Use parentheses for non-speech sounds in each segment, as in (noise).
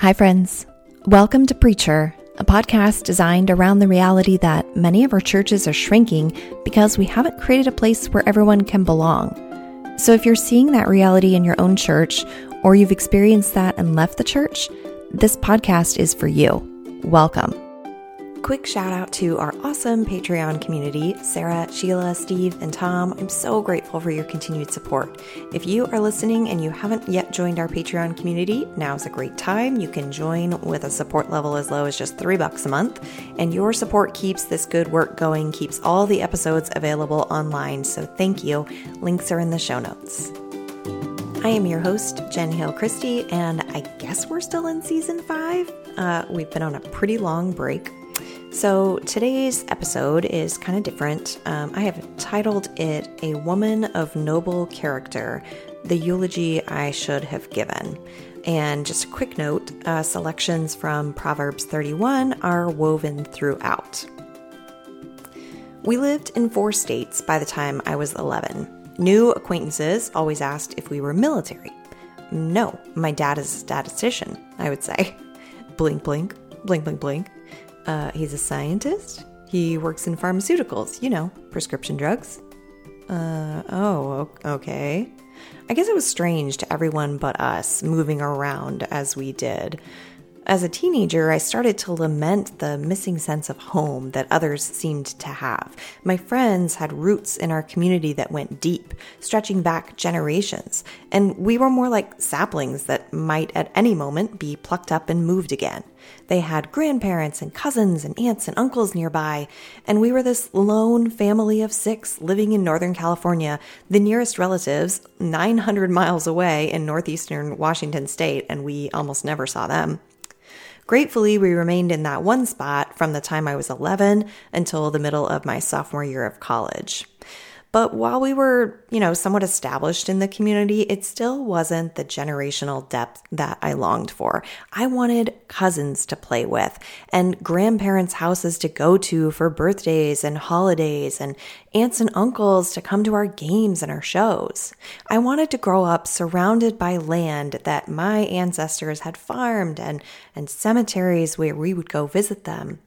Hi, friends. Welcome to Preacher, a podcast designed around the reality that many of our churches are shrinking because we haven't created a place where everyone can belong. So, if you're seeing that reality in your own church, or you've experienced that and left the church, this podcast is for you. Welcome quick shout out to our awesome Patreon community Sarah, Sheila, Steve, and Tom. I'm so grateful for your continued support. If you are listening and you haven't yet joined our Patreon community, now's a great time. You can join with a support level as low as just three bucks a month, and your support keeps this good work going, keeps all the episodes available online. So thank you. Links are in the show notes. I am your host, Jen Hale Christie, and I guess we're still in season five. Uh, we've been on a pretty long break so, today's episode is kind of different. Um, I have titled it A Woman of Noble Character The Eulogy I Should Have Given. And just a quick note uh, selections from Proverbs 31 are woven throughout. We lived in four states by the time I was 11. New acquaintances always asked if we were military. No, my dad is a statistician, I would say. (laughs) Blink, blink, blink, blink, blink. Uh, he's a scientist. He works in pharmaceuticals, you know, prescription drugs. Uh, oh, okay. I guess it was strange to everyone but us moving around as we did. As a teenager, I started to lament the missing sense of home that others seemed to have. My friends had roots in our community that went deep, stretching back generations, and we were more like saplings that might at any moment be plucked up and moved again. They had grandparents and cousins and aunts and uncles nearby, and we were this lone family of six living in Northern California, the nearest relatives 900 miles away in northeastern Washington state, and we almost never saw them. Gratefully, we remained in that one spot from the time I was 11 until the middle of my sophomore year of college. But while we were, you know, somewhat established in the community, it still wasn't the generational depth that I longed for. I wanted cousins to play with and grandparents' houses to go to for birthdays and holidays and aunts and uncles to come to our games and our shows. I wanted to grow up surrounded by land that my ancestors had farmed and, and cemeteries where we would go visit them.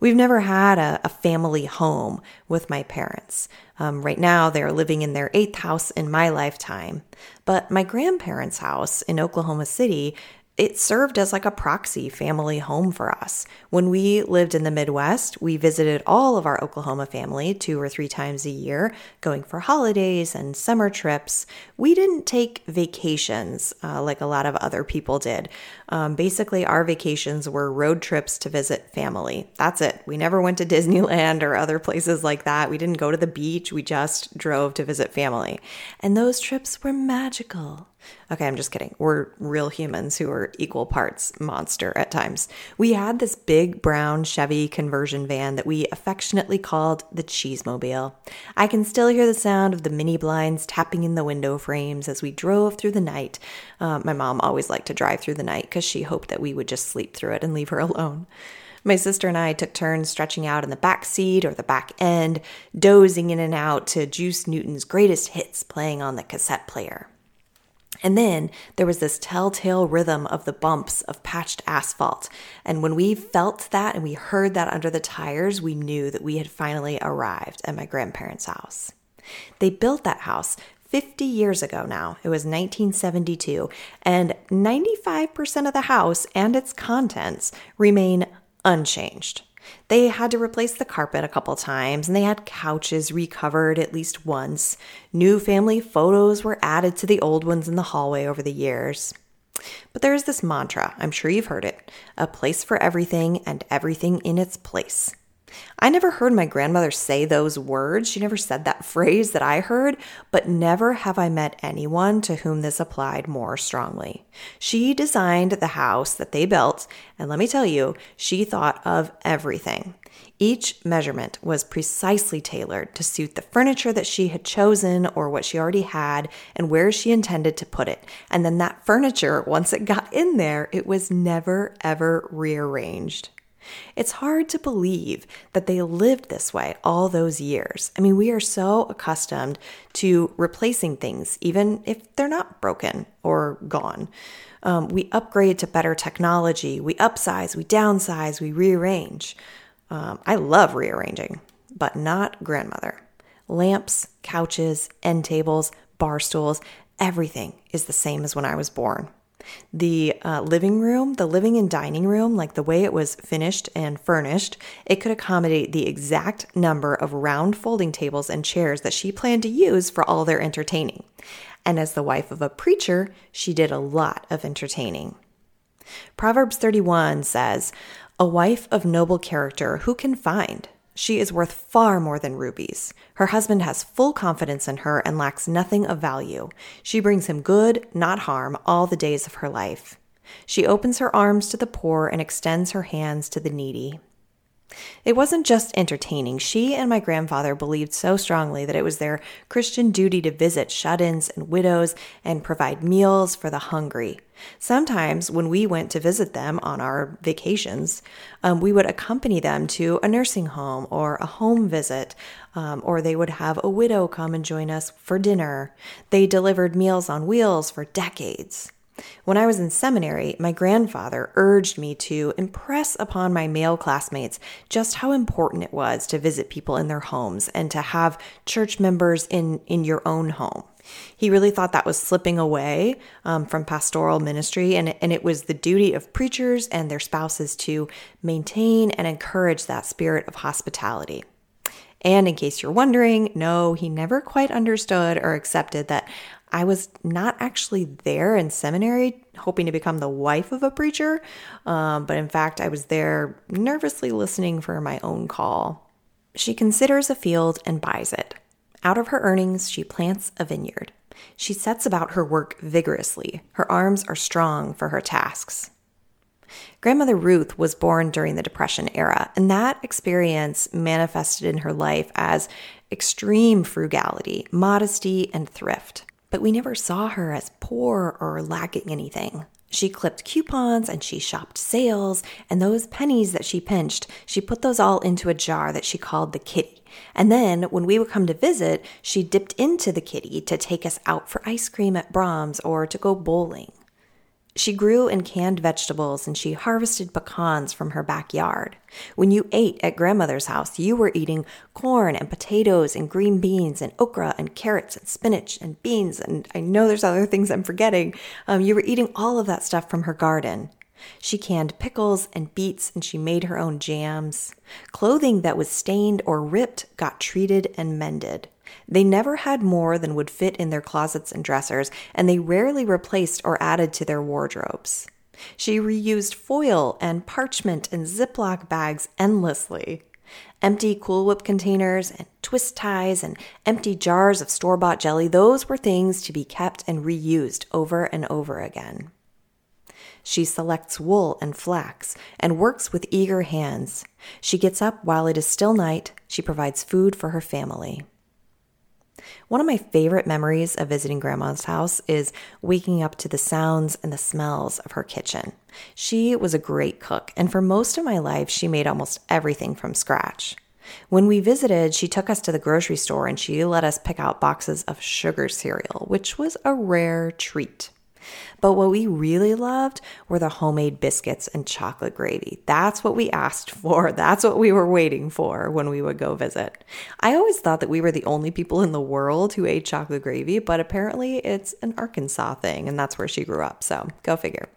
We've never had a, a family home with my parents. Um, right now, they're living in their eighth house in my lifetime. But my grandparents' house in Oklahoma City it served as like a proxy family home for us. When we lived in the Midwest, we visited all of our Oklahoma family two or three times a year, going for holidays and summer trips. We didn't take vacations uh, like a lot of other people did. Um, basically, our vacations were road trips to visit family. That's it. We never went to Disneyland or other places like that. We didn't go to the beach. We just drove to visit family. And those trips were magical. Okay, I'm just kidding. We're real humans who are equal parts monster at times. We had this big brown Chevy conversion van that we affectionately called the Cheesemobile. I can still hear the sound of the mini blinds tapping in the window frames as we drove through the night. Uh, my mom always liked to drive through the night because she hoped that we would just sleep through it and leave her (laughs) alone. My sister and I took turns stretching out in the back seat or the back end, dozing in and out to Juice Newton's greatest hits playing on the cassette player. And then there was this telltale rhythm of the bumps of patched asphalt. And when we felt that and we heard that under the tires, we knew that we had finally arrived at my grandparents' house. They built that house 50 years ago now. It was 1972. And 95% of the house and its contents remain unchanged. They had to replace the carpet a couple times and they had couches recovered at least once. New family photos were added to the old ones in the hallway over the years. But there's this mantra, I'm sure you've heard it a place for everything and everything in its place. I never heard my grandmother say those words. She never said that (laughs) phrase that I heard, but never have I met anyone to whom this applied more strongly. She designed the house that they built, and let me tell you, she thought of everything. Each measurement was precisely tailored to suit the furniture that she had chosen or what she already had and where she intended to put it. And then that furniture, (laughs) once it got in there, it was never ever rearranged. It's hard to believe that they lived this way all those years. I mean, we are so accustomed to replacing things, even if they're not broken or gone. Um, we upgrade to better technology, we upsize, we downsize, we rearrange. Um, I love rearranging, but not grandmother. Lamps, couches, end tables, bar stools, everything is the same as when I was born. The uh, living room, the living and dining room, like the way it was finished and furnished, it could accommodate the exact number of round folding tables and chairs that she planned to use for all their entertaining. And as the wife of a preacher, she did a lot of entertaining. Proverbs 31 says, A wife of noble character, who can find? She is worth far more than rubies. Her husband has full confidence in her and lacks nothing of value. She brings him good, not harm, all the days of her life. She opens her arms to the poor and extends her hands to the needy. It wasn't just entertaining. She and my grandfather believed so strongly that it was their Christian duty to visit shut ins and widows and provide meals for the hungry. Sometimes, when we went to visit them on our vacations, um, we would accompany them to a nursing home or a home visit, um, or they would have a widow come and join us for dinner. They delivered meals on wheels for decades. When I was in seminary, my grandfather urged me to impress upon my male classmates just how important it was to visit people in their homes and to have church members in, in your own home. He really thought that was slipping away um, from pastoral ministry, and, and it was the duty of preachers and their spouses to maintain and encourage that spirit of hospitality. And in case you're wondering, no, he never quite understood or accepted that I was not actually there in seminary hoping to become the wife of a preacher, um, but in fact, I was there nervously listening for my own call. She considers a field and buys it. Out of her earnings, she plants a vineyard. She sets about her work vigorously. Her arms are strong for her tasks. Grandmother Ruth was born during the Depression era, and that experience manifested in her life as extreme frugality, modesty, and thrift but we never saw her as poor or lacking anything. She clipped coupons and she shopped sales, and those pennies that she pinched, she put those all into a jar that she called the kitty. And then, when we would come to visit, she dipped into the kitty to take us out for ice cream at Braum's or to go bowling. She grew and canned vegetables and she harvested pecans from her backyard. When you ate at grandmother's house, you were eating corn and potatoes and green beans and okra and carrots and spinach and beans. And I know there's other things I'm forgetting. Um, you were eating all of that stuff from her garden. She canned pickles and beets and she made her own jams. Clothing that was stained or ripped got treated and mended. They never had more than would fit in their closets and dressers, and they rarely replaced or added to their wardrobes. She reused foil and parchment and Ziploc bags endlessly. Empty Cool Whip containers and twist ties and empty jars of store bought jelly, those were things to be kept and reused over and over again. She selects wool and flax and works with eager hands. She gets up while it is still night. She provides food for her family. One of my favorite memories of visiting grandma's house is waking up to the sounds and the smells of her kitchen. She was a great cook, and for most of my life, she made almost everything from scratch. When we visited, she took us to the grocery store and she let us pick out boxes of sugar cereal, which was a rare treat. But what we really loved were the homemade biscuits and chocolate gravy. That's what we asked for. (laughs) That's what we were waiting for when we would go visit. I always thought that we were the only people in the world who ate chocolate gravy, but apparently it's an Arkansas thing, and that's where she grew up. So go figure.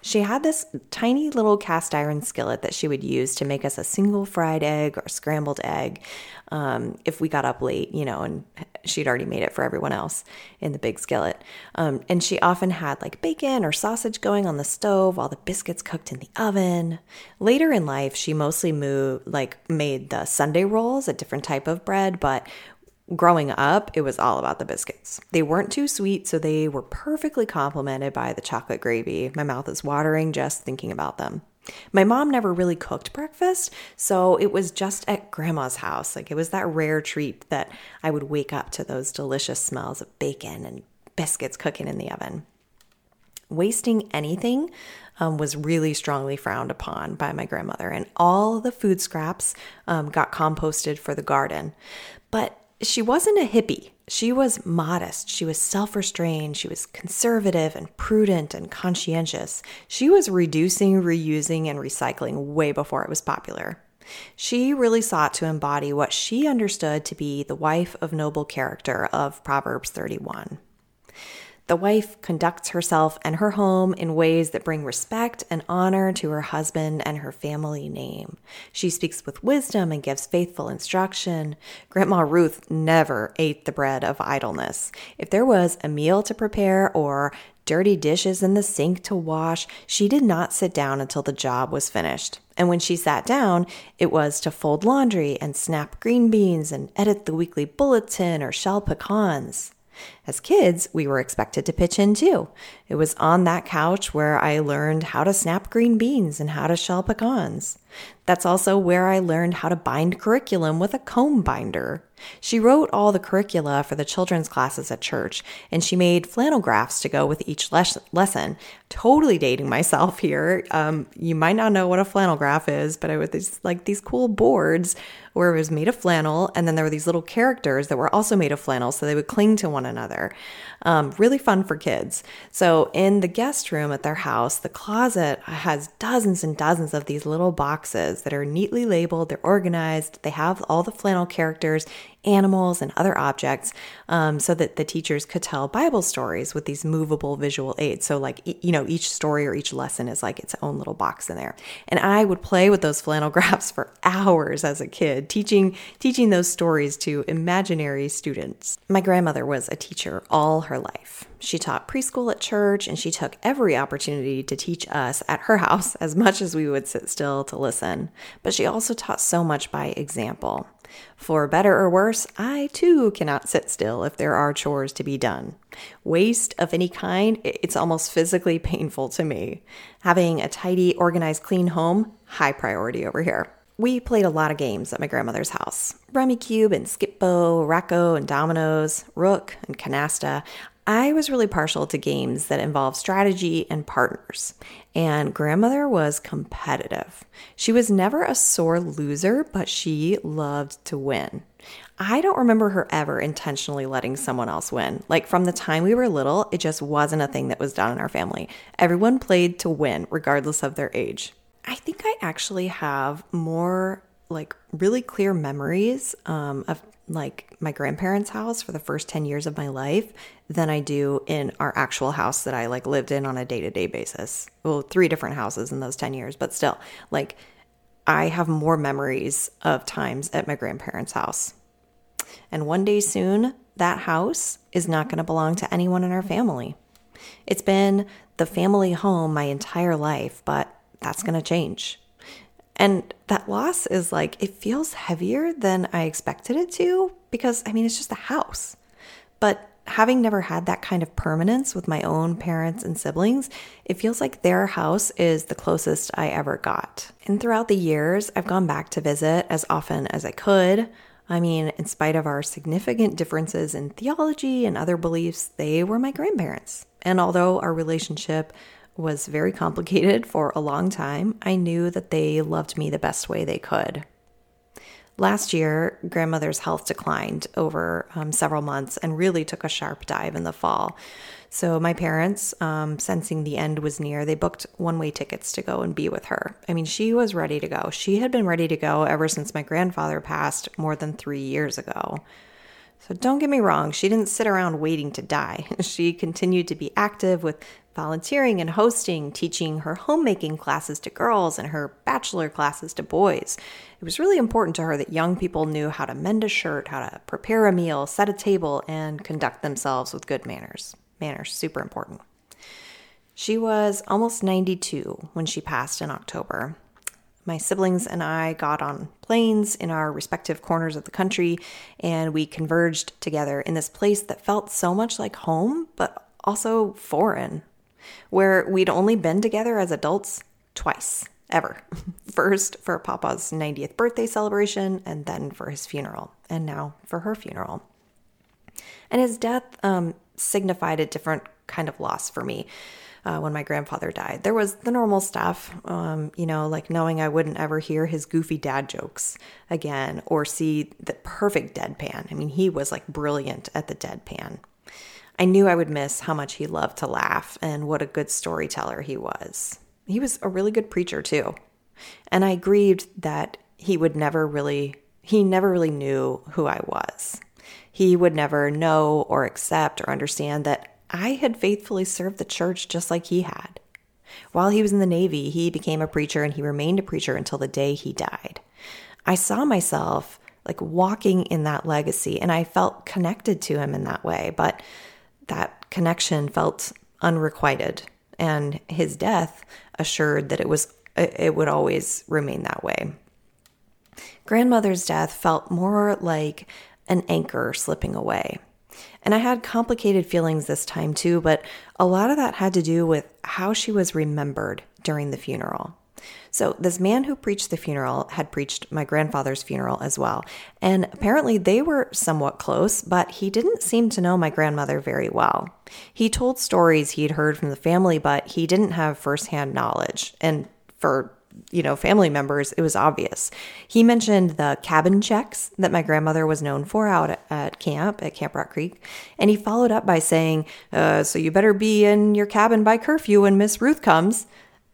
She had this tiny little cast iron skillet that she would use to make us a single fried egg or scrambled egg um, if we got up late, you know, and she'd already made it for everyone else in the big skillet. Um, and she often had like bacon or sausage going on the stove while the biscuits cooked in the oven. Later in life, she mostly moved, like made the Sunday rolls, a different type of bread, but growing up, it was all about the biscuits. They weren't too sweet, so they were perfectly complemented by the chocolate gravy. My mouth is watering just thinking about them. My mom never really cooked breakfast, so it was just at grandma's house. Like it was that rare treat that I would wake up to those delicious smells of bacon and biscuits cooking in the oven. wasting anything um, was really strongly frowned upon by my grandmother, and all the food scraps um, got composted for the garden. But she wasn't a hippie. She was modest. She was self restrained. She was conservative and prudent and conscientious. She was reducing, reusing, and recycling way before it was popular. She really sought to embody what she understood to be the wife of noble character of Proverbs 31. The wife conducts herself and her home in ways that bring respect and honor to her husband and her family name. She speaks with wisdom and gives faithful instruction. Grandma Ruth never ate the bread of idleness. If there was a meal to prepare or dirty dishes in the sink to wash, she did not sit down until the job was finished. And when she sat down, it was to fold laundry and snap green beans and edit the weekly bulletin or shell pecans. As kids, we were expected to pitch in too. It was on that couch where I learned how to snap green beans and how to shell pecans. That's also where I learned how to bind curriculum with a comb binder. She wrote all the curricula for the children's classes at church, and she made flannel graphs to go with each les- lesson. Totally dating myself here. Um, you might not know what a flannel graph is, but I these like these cool boards where it was made of flannel, and then there were these little characters that were also made of flannel, so they would cling to one another. Um, really fun for kids. So, in the guest room at their house, the closet has dozens and dozens of these little boxes that are neatly labeled, they're organized, they have all the flannel characters animals and other objects um, so that the teachers could tell Bible stories with these movable visual aids. So, like, you know, each story or each lesson is like its own little box in there. And I would play with those flannel (laughs) graphs for hours as a kid, teaching teaching those stories to imaginary students. My grandmother was a teacher all her life. She taught preschool at church and she took every opportunity to teach us at her house (laughs) as much as we would sit still to listen. But she also taught so much by example. For better or worse, I too cannot sit still if there are chores to be done. Waste of any kind, it's almost physically (laughs) painful to me. Having a tidy, organized, clean home, high priority over here. We played a lot of games at my grandmother's house Rummikub and Skip-Bo, Rack-O and Dominoes, Rook and Canasta. I was really partial to games that involve strategy and partners, and grandmother was competitive. She was never a sore loser, but she loved to win. I don't remember her ever intentionally letting someone else win. Like from the time we were little, it just wasn't a thing that was done in our family. Everyone played to win, regardless of their age. I think I actually have more like really clear memories um, of like my grandparents' house for the first 10 years of my life than I do in our actual house that I like lived in on a day-to-day basis. Well, three different houses in those 10 years, but still, like I have more memories of times at my grandparents' house. And one day soon, that house is not going to belong to anyone in our family. It's been the family home my entire life, but that's going to change. And that loss is like, it feels heavier than I expected it to because, I mean, it's just a house. But having never had that kind of permanence with my own parents and siblings, it feels like their house is the closest I ever got. And throughout the years, I've gone back to visit as often as I could. I mean, in spite of our significant differences in theology and other beliefs, they were my grandparents. And although our relationship was very complicated for a long time, I knew that they loved me the best way they could. Last year, grandmother's health declined over um, several months and really took a sharp dive in the fall. So, my parents, um, sensing the end was near, they booked one way tickets to go and be with her. I mean, she was ready to go. She had been ready to go ever since my grandfather passed more than three years ago. So don't get me wrong, she didn't sit around waiting to die. (laughs) She continued to be active with volunteering and hosting, teaching her homemaking classes to girls and her bachelor classes to boys. It was really important to her that young people knew how to mend a shirt, how to prepare a meal, set a table, and conduct themselves with good manners. Manners, super important. She was almost 92 when she passed in October. My siblings and I got on planes in our respective corners of the country, and we converged together in this place that felt so much like home, but also foreign, where we'd only been together as adults twice, ever. (laughs) First for Papa's 90th birthday celebration, and then for his funeral, and now for her funeral. And his death um, signified a different kind of loss for me. Uh, when my grandfather died. There was the normal stuff, um, you know, like knowing I wouldn't ever hear his goofy dad jokes again or see the perfect deadpan. I mean, he was like brilliant at the deadpan. I knew I would miss how much he loved to laugh and what a good storyteller he was. He was a really good preacher, too. And I grieved that he would never really, he never really knew who I was. He would never know or accept or understand that I had faithfully served the church just like he had. While he was in the Navy, he became a preacher and he remained a preacher until the day he died. I saw myself like walking in that legacy and I felt connected to him in that way, but that connection felt unrequited and his death assured that it was it would always remain that way. Grandmother's death felt more like an anchor slipping away. And I had complicated feelings this time too, but a lot of that had to do with how she was remembered during the funeral. So, this man who preached the funeral had preached my grandfather's funeral as well. And apparently, they were somewhat close, but he didn't seem to know my grandmother very well. He told stories he'd heard from the family, but he didn't have firsthand knowledge. And for you know, family members, it was obvious. He mentioned the cabin checks that my grandmother was known for out at, camp, at Camp Rock Creek. And he followed up by saying, uh, So you better be in your cabin by curfew when Miss Ruth comes.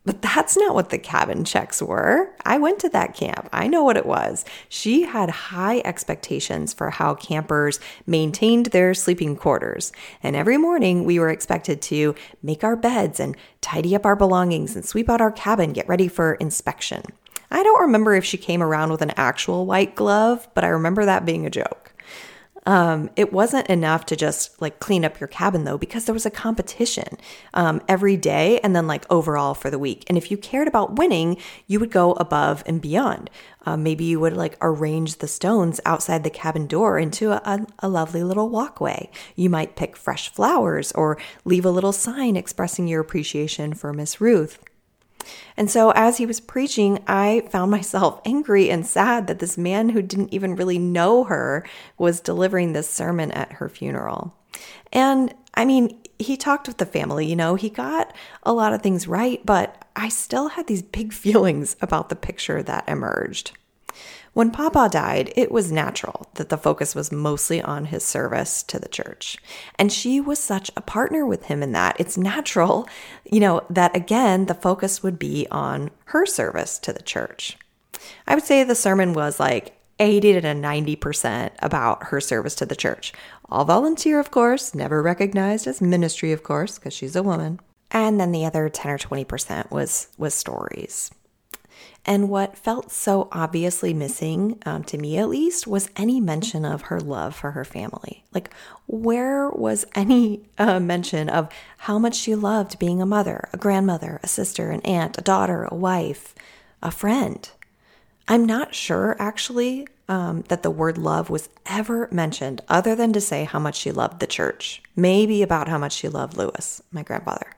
But that's not what the cabin checks were. I went to that camp. I know what it was. She had high expectations for how campers maintained their sleeping quarters. And every morning we were expected to make our beds and tidy up our belongings and sweep out our cabin, get ready for inspection. I don't remember if she came around with an actual white glove, but I remember that being a joke. Um, it wasn't enough to just like clean up your cabin though, because there was a competition um, every day and then like overall for the week. And if you cared about winning, you would go above and beyond. Uh, maybe you would like arrange the stones outside the cabin door into a, a lovely little walkway. You might pick fresh flowers or leave a little sign expressing your appreciation for Miss Ruth. And so, as he was preaching, I found myself (laughs) angry and sad that this man who didn't even really know her was delivering this sermon at her funeral. And I mean, he talked with the family, you know, he got a lot of things right, but I still had these big (laughs) feelings about the picture that emerged. When Papa died, it was natural that the focus was mostly on his service to the church. And she was such a partner with him in that. It's natural, you know, that again, the focus would be on her service to the church. I would say the sermon was like 80 to 90% about her service to the church. All volunteer, of course, never recognized as ministry, of course, because she's a woman. And then the other 10 or 20% was was stories. And what felt so obviously missing, um, to me at least, was any mention of her love for her family. Like, where was any uh, mention of how much she loved being a mother, a grandmother, a sister, an aunt, a daughter, a wife, a friend? I'm not sure actually um, that the word love was ever mentioned other than to say how much she loved the church, maybe about how much she loved Lewis, my grandfather.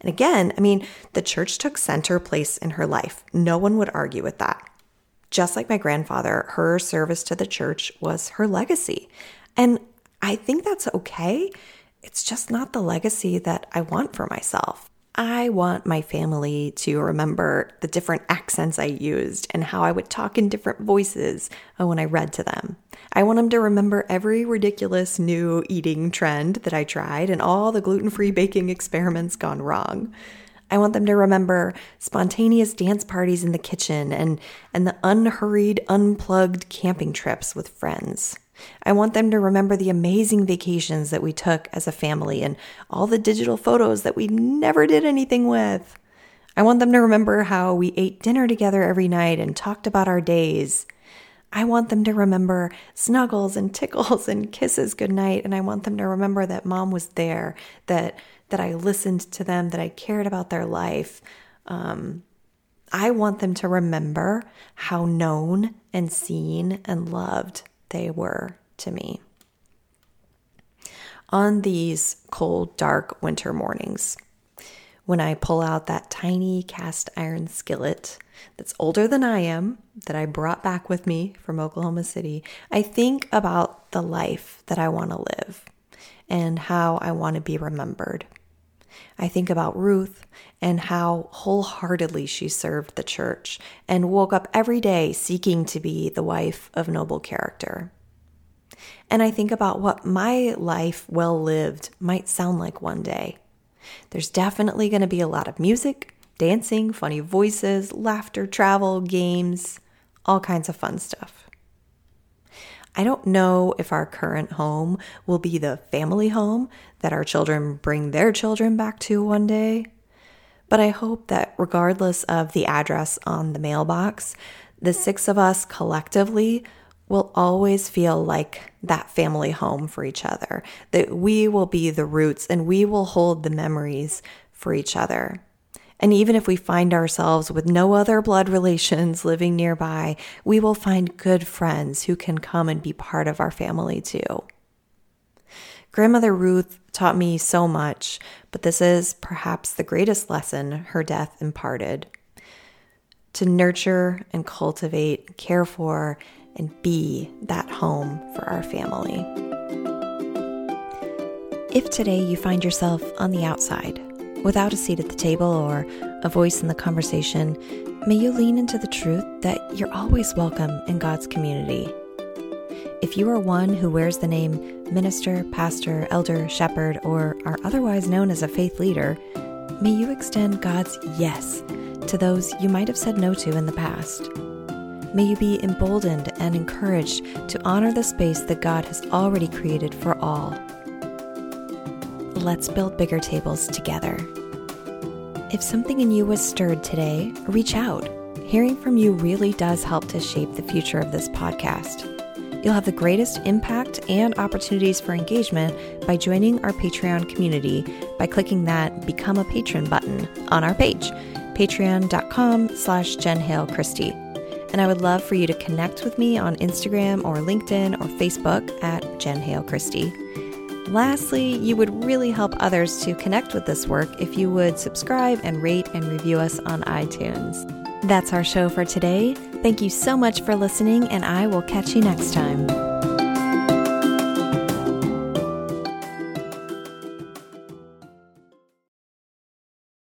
And again, I mean, the church took center place in her life. No one would argue with that. Just like my grandfather, her service to the church was her legacy. And I think that's okay. It's just not the legacy that I want for myself. I want my family to remember the different accents I used and how I would talk in different voices uh, when I read to them. I want them to remember every ridiculous new eating trend that I tried and all the gluten free baking experiments gone wrong. I want them to remember spontaneous dance parties in the kitchen and, and the unhurried, unplugged camping trips with friends. I want them to remember the amazing vacations that we took as a family and all the digital photos that we never did anything with. I want them to remember how we ate dinner together every night and talked about our days. I want them to remember snuggles and tickles and kisses goodnight and I want them to remember that mom was there, that that I listened to them, that I cared about their life. Um, I want them to remember how known and seen and loved they were to me. On these cold, dark winter mornings, when I pull out that tiny cast iron skillet that's older than I am, that I brought back with me from Oklahoma City, I think about the life that I want to live and how I want to be remembered. I think about Ruth and how wholeheartedly she served the church and woke up every day seeking to be the wife of noble character. And I think about what my life well lived might sound like one day. There's definitely going to be a lot of music, dancing, funny voices, laughter, travel, games, all kinds of fun stuff. I don't know if our current home will be the family home that our children bring their children back to one day. But I hope that regardless of the address on the mailbox, the six of us collectively will always feel like that family home for each other, that we will be the roots and we will hold the memories for each other. And even if we find ourselves with no other blood relations living nearby, we will find good friends who can come and be part of our family too. Grandmother Ruth taught me so much, but this is perhaps the greatest lesson her death imparted to nurture and cultivate, care for, and be that home for our family. If today you find yourself on the outside, without a seat at the table or a voice in the conversation, may you lean into the truth that you're always welcome in God's community. If you are one who wears the name minister, pastor, elder, shepherd, or are otherwise known as a faith leader, may you extend God's yes to those you might have said no to in the past. May you be emboldened and encouraged to honor the space that God has already created for all. Let's build bigger tables together. If something in you was stirred today, reach out. Hearing from you really does help to shape the future of this podcast. You'll have the greatest impact and opportunities for engagement by joining our Patreon community by clicking that Become a Patron button on our page, patreon.com slash Jen Hale Christie and I would love for you to connect with me on Instagram or LinkedIn or Facebook at Jen Hale Christie. Lastly, you would really help others to connect with this work if you would subscribe and rate and review us on iTunes. That's our show for today. Thank you so much for listening, and I will catch you next time.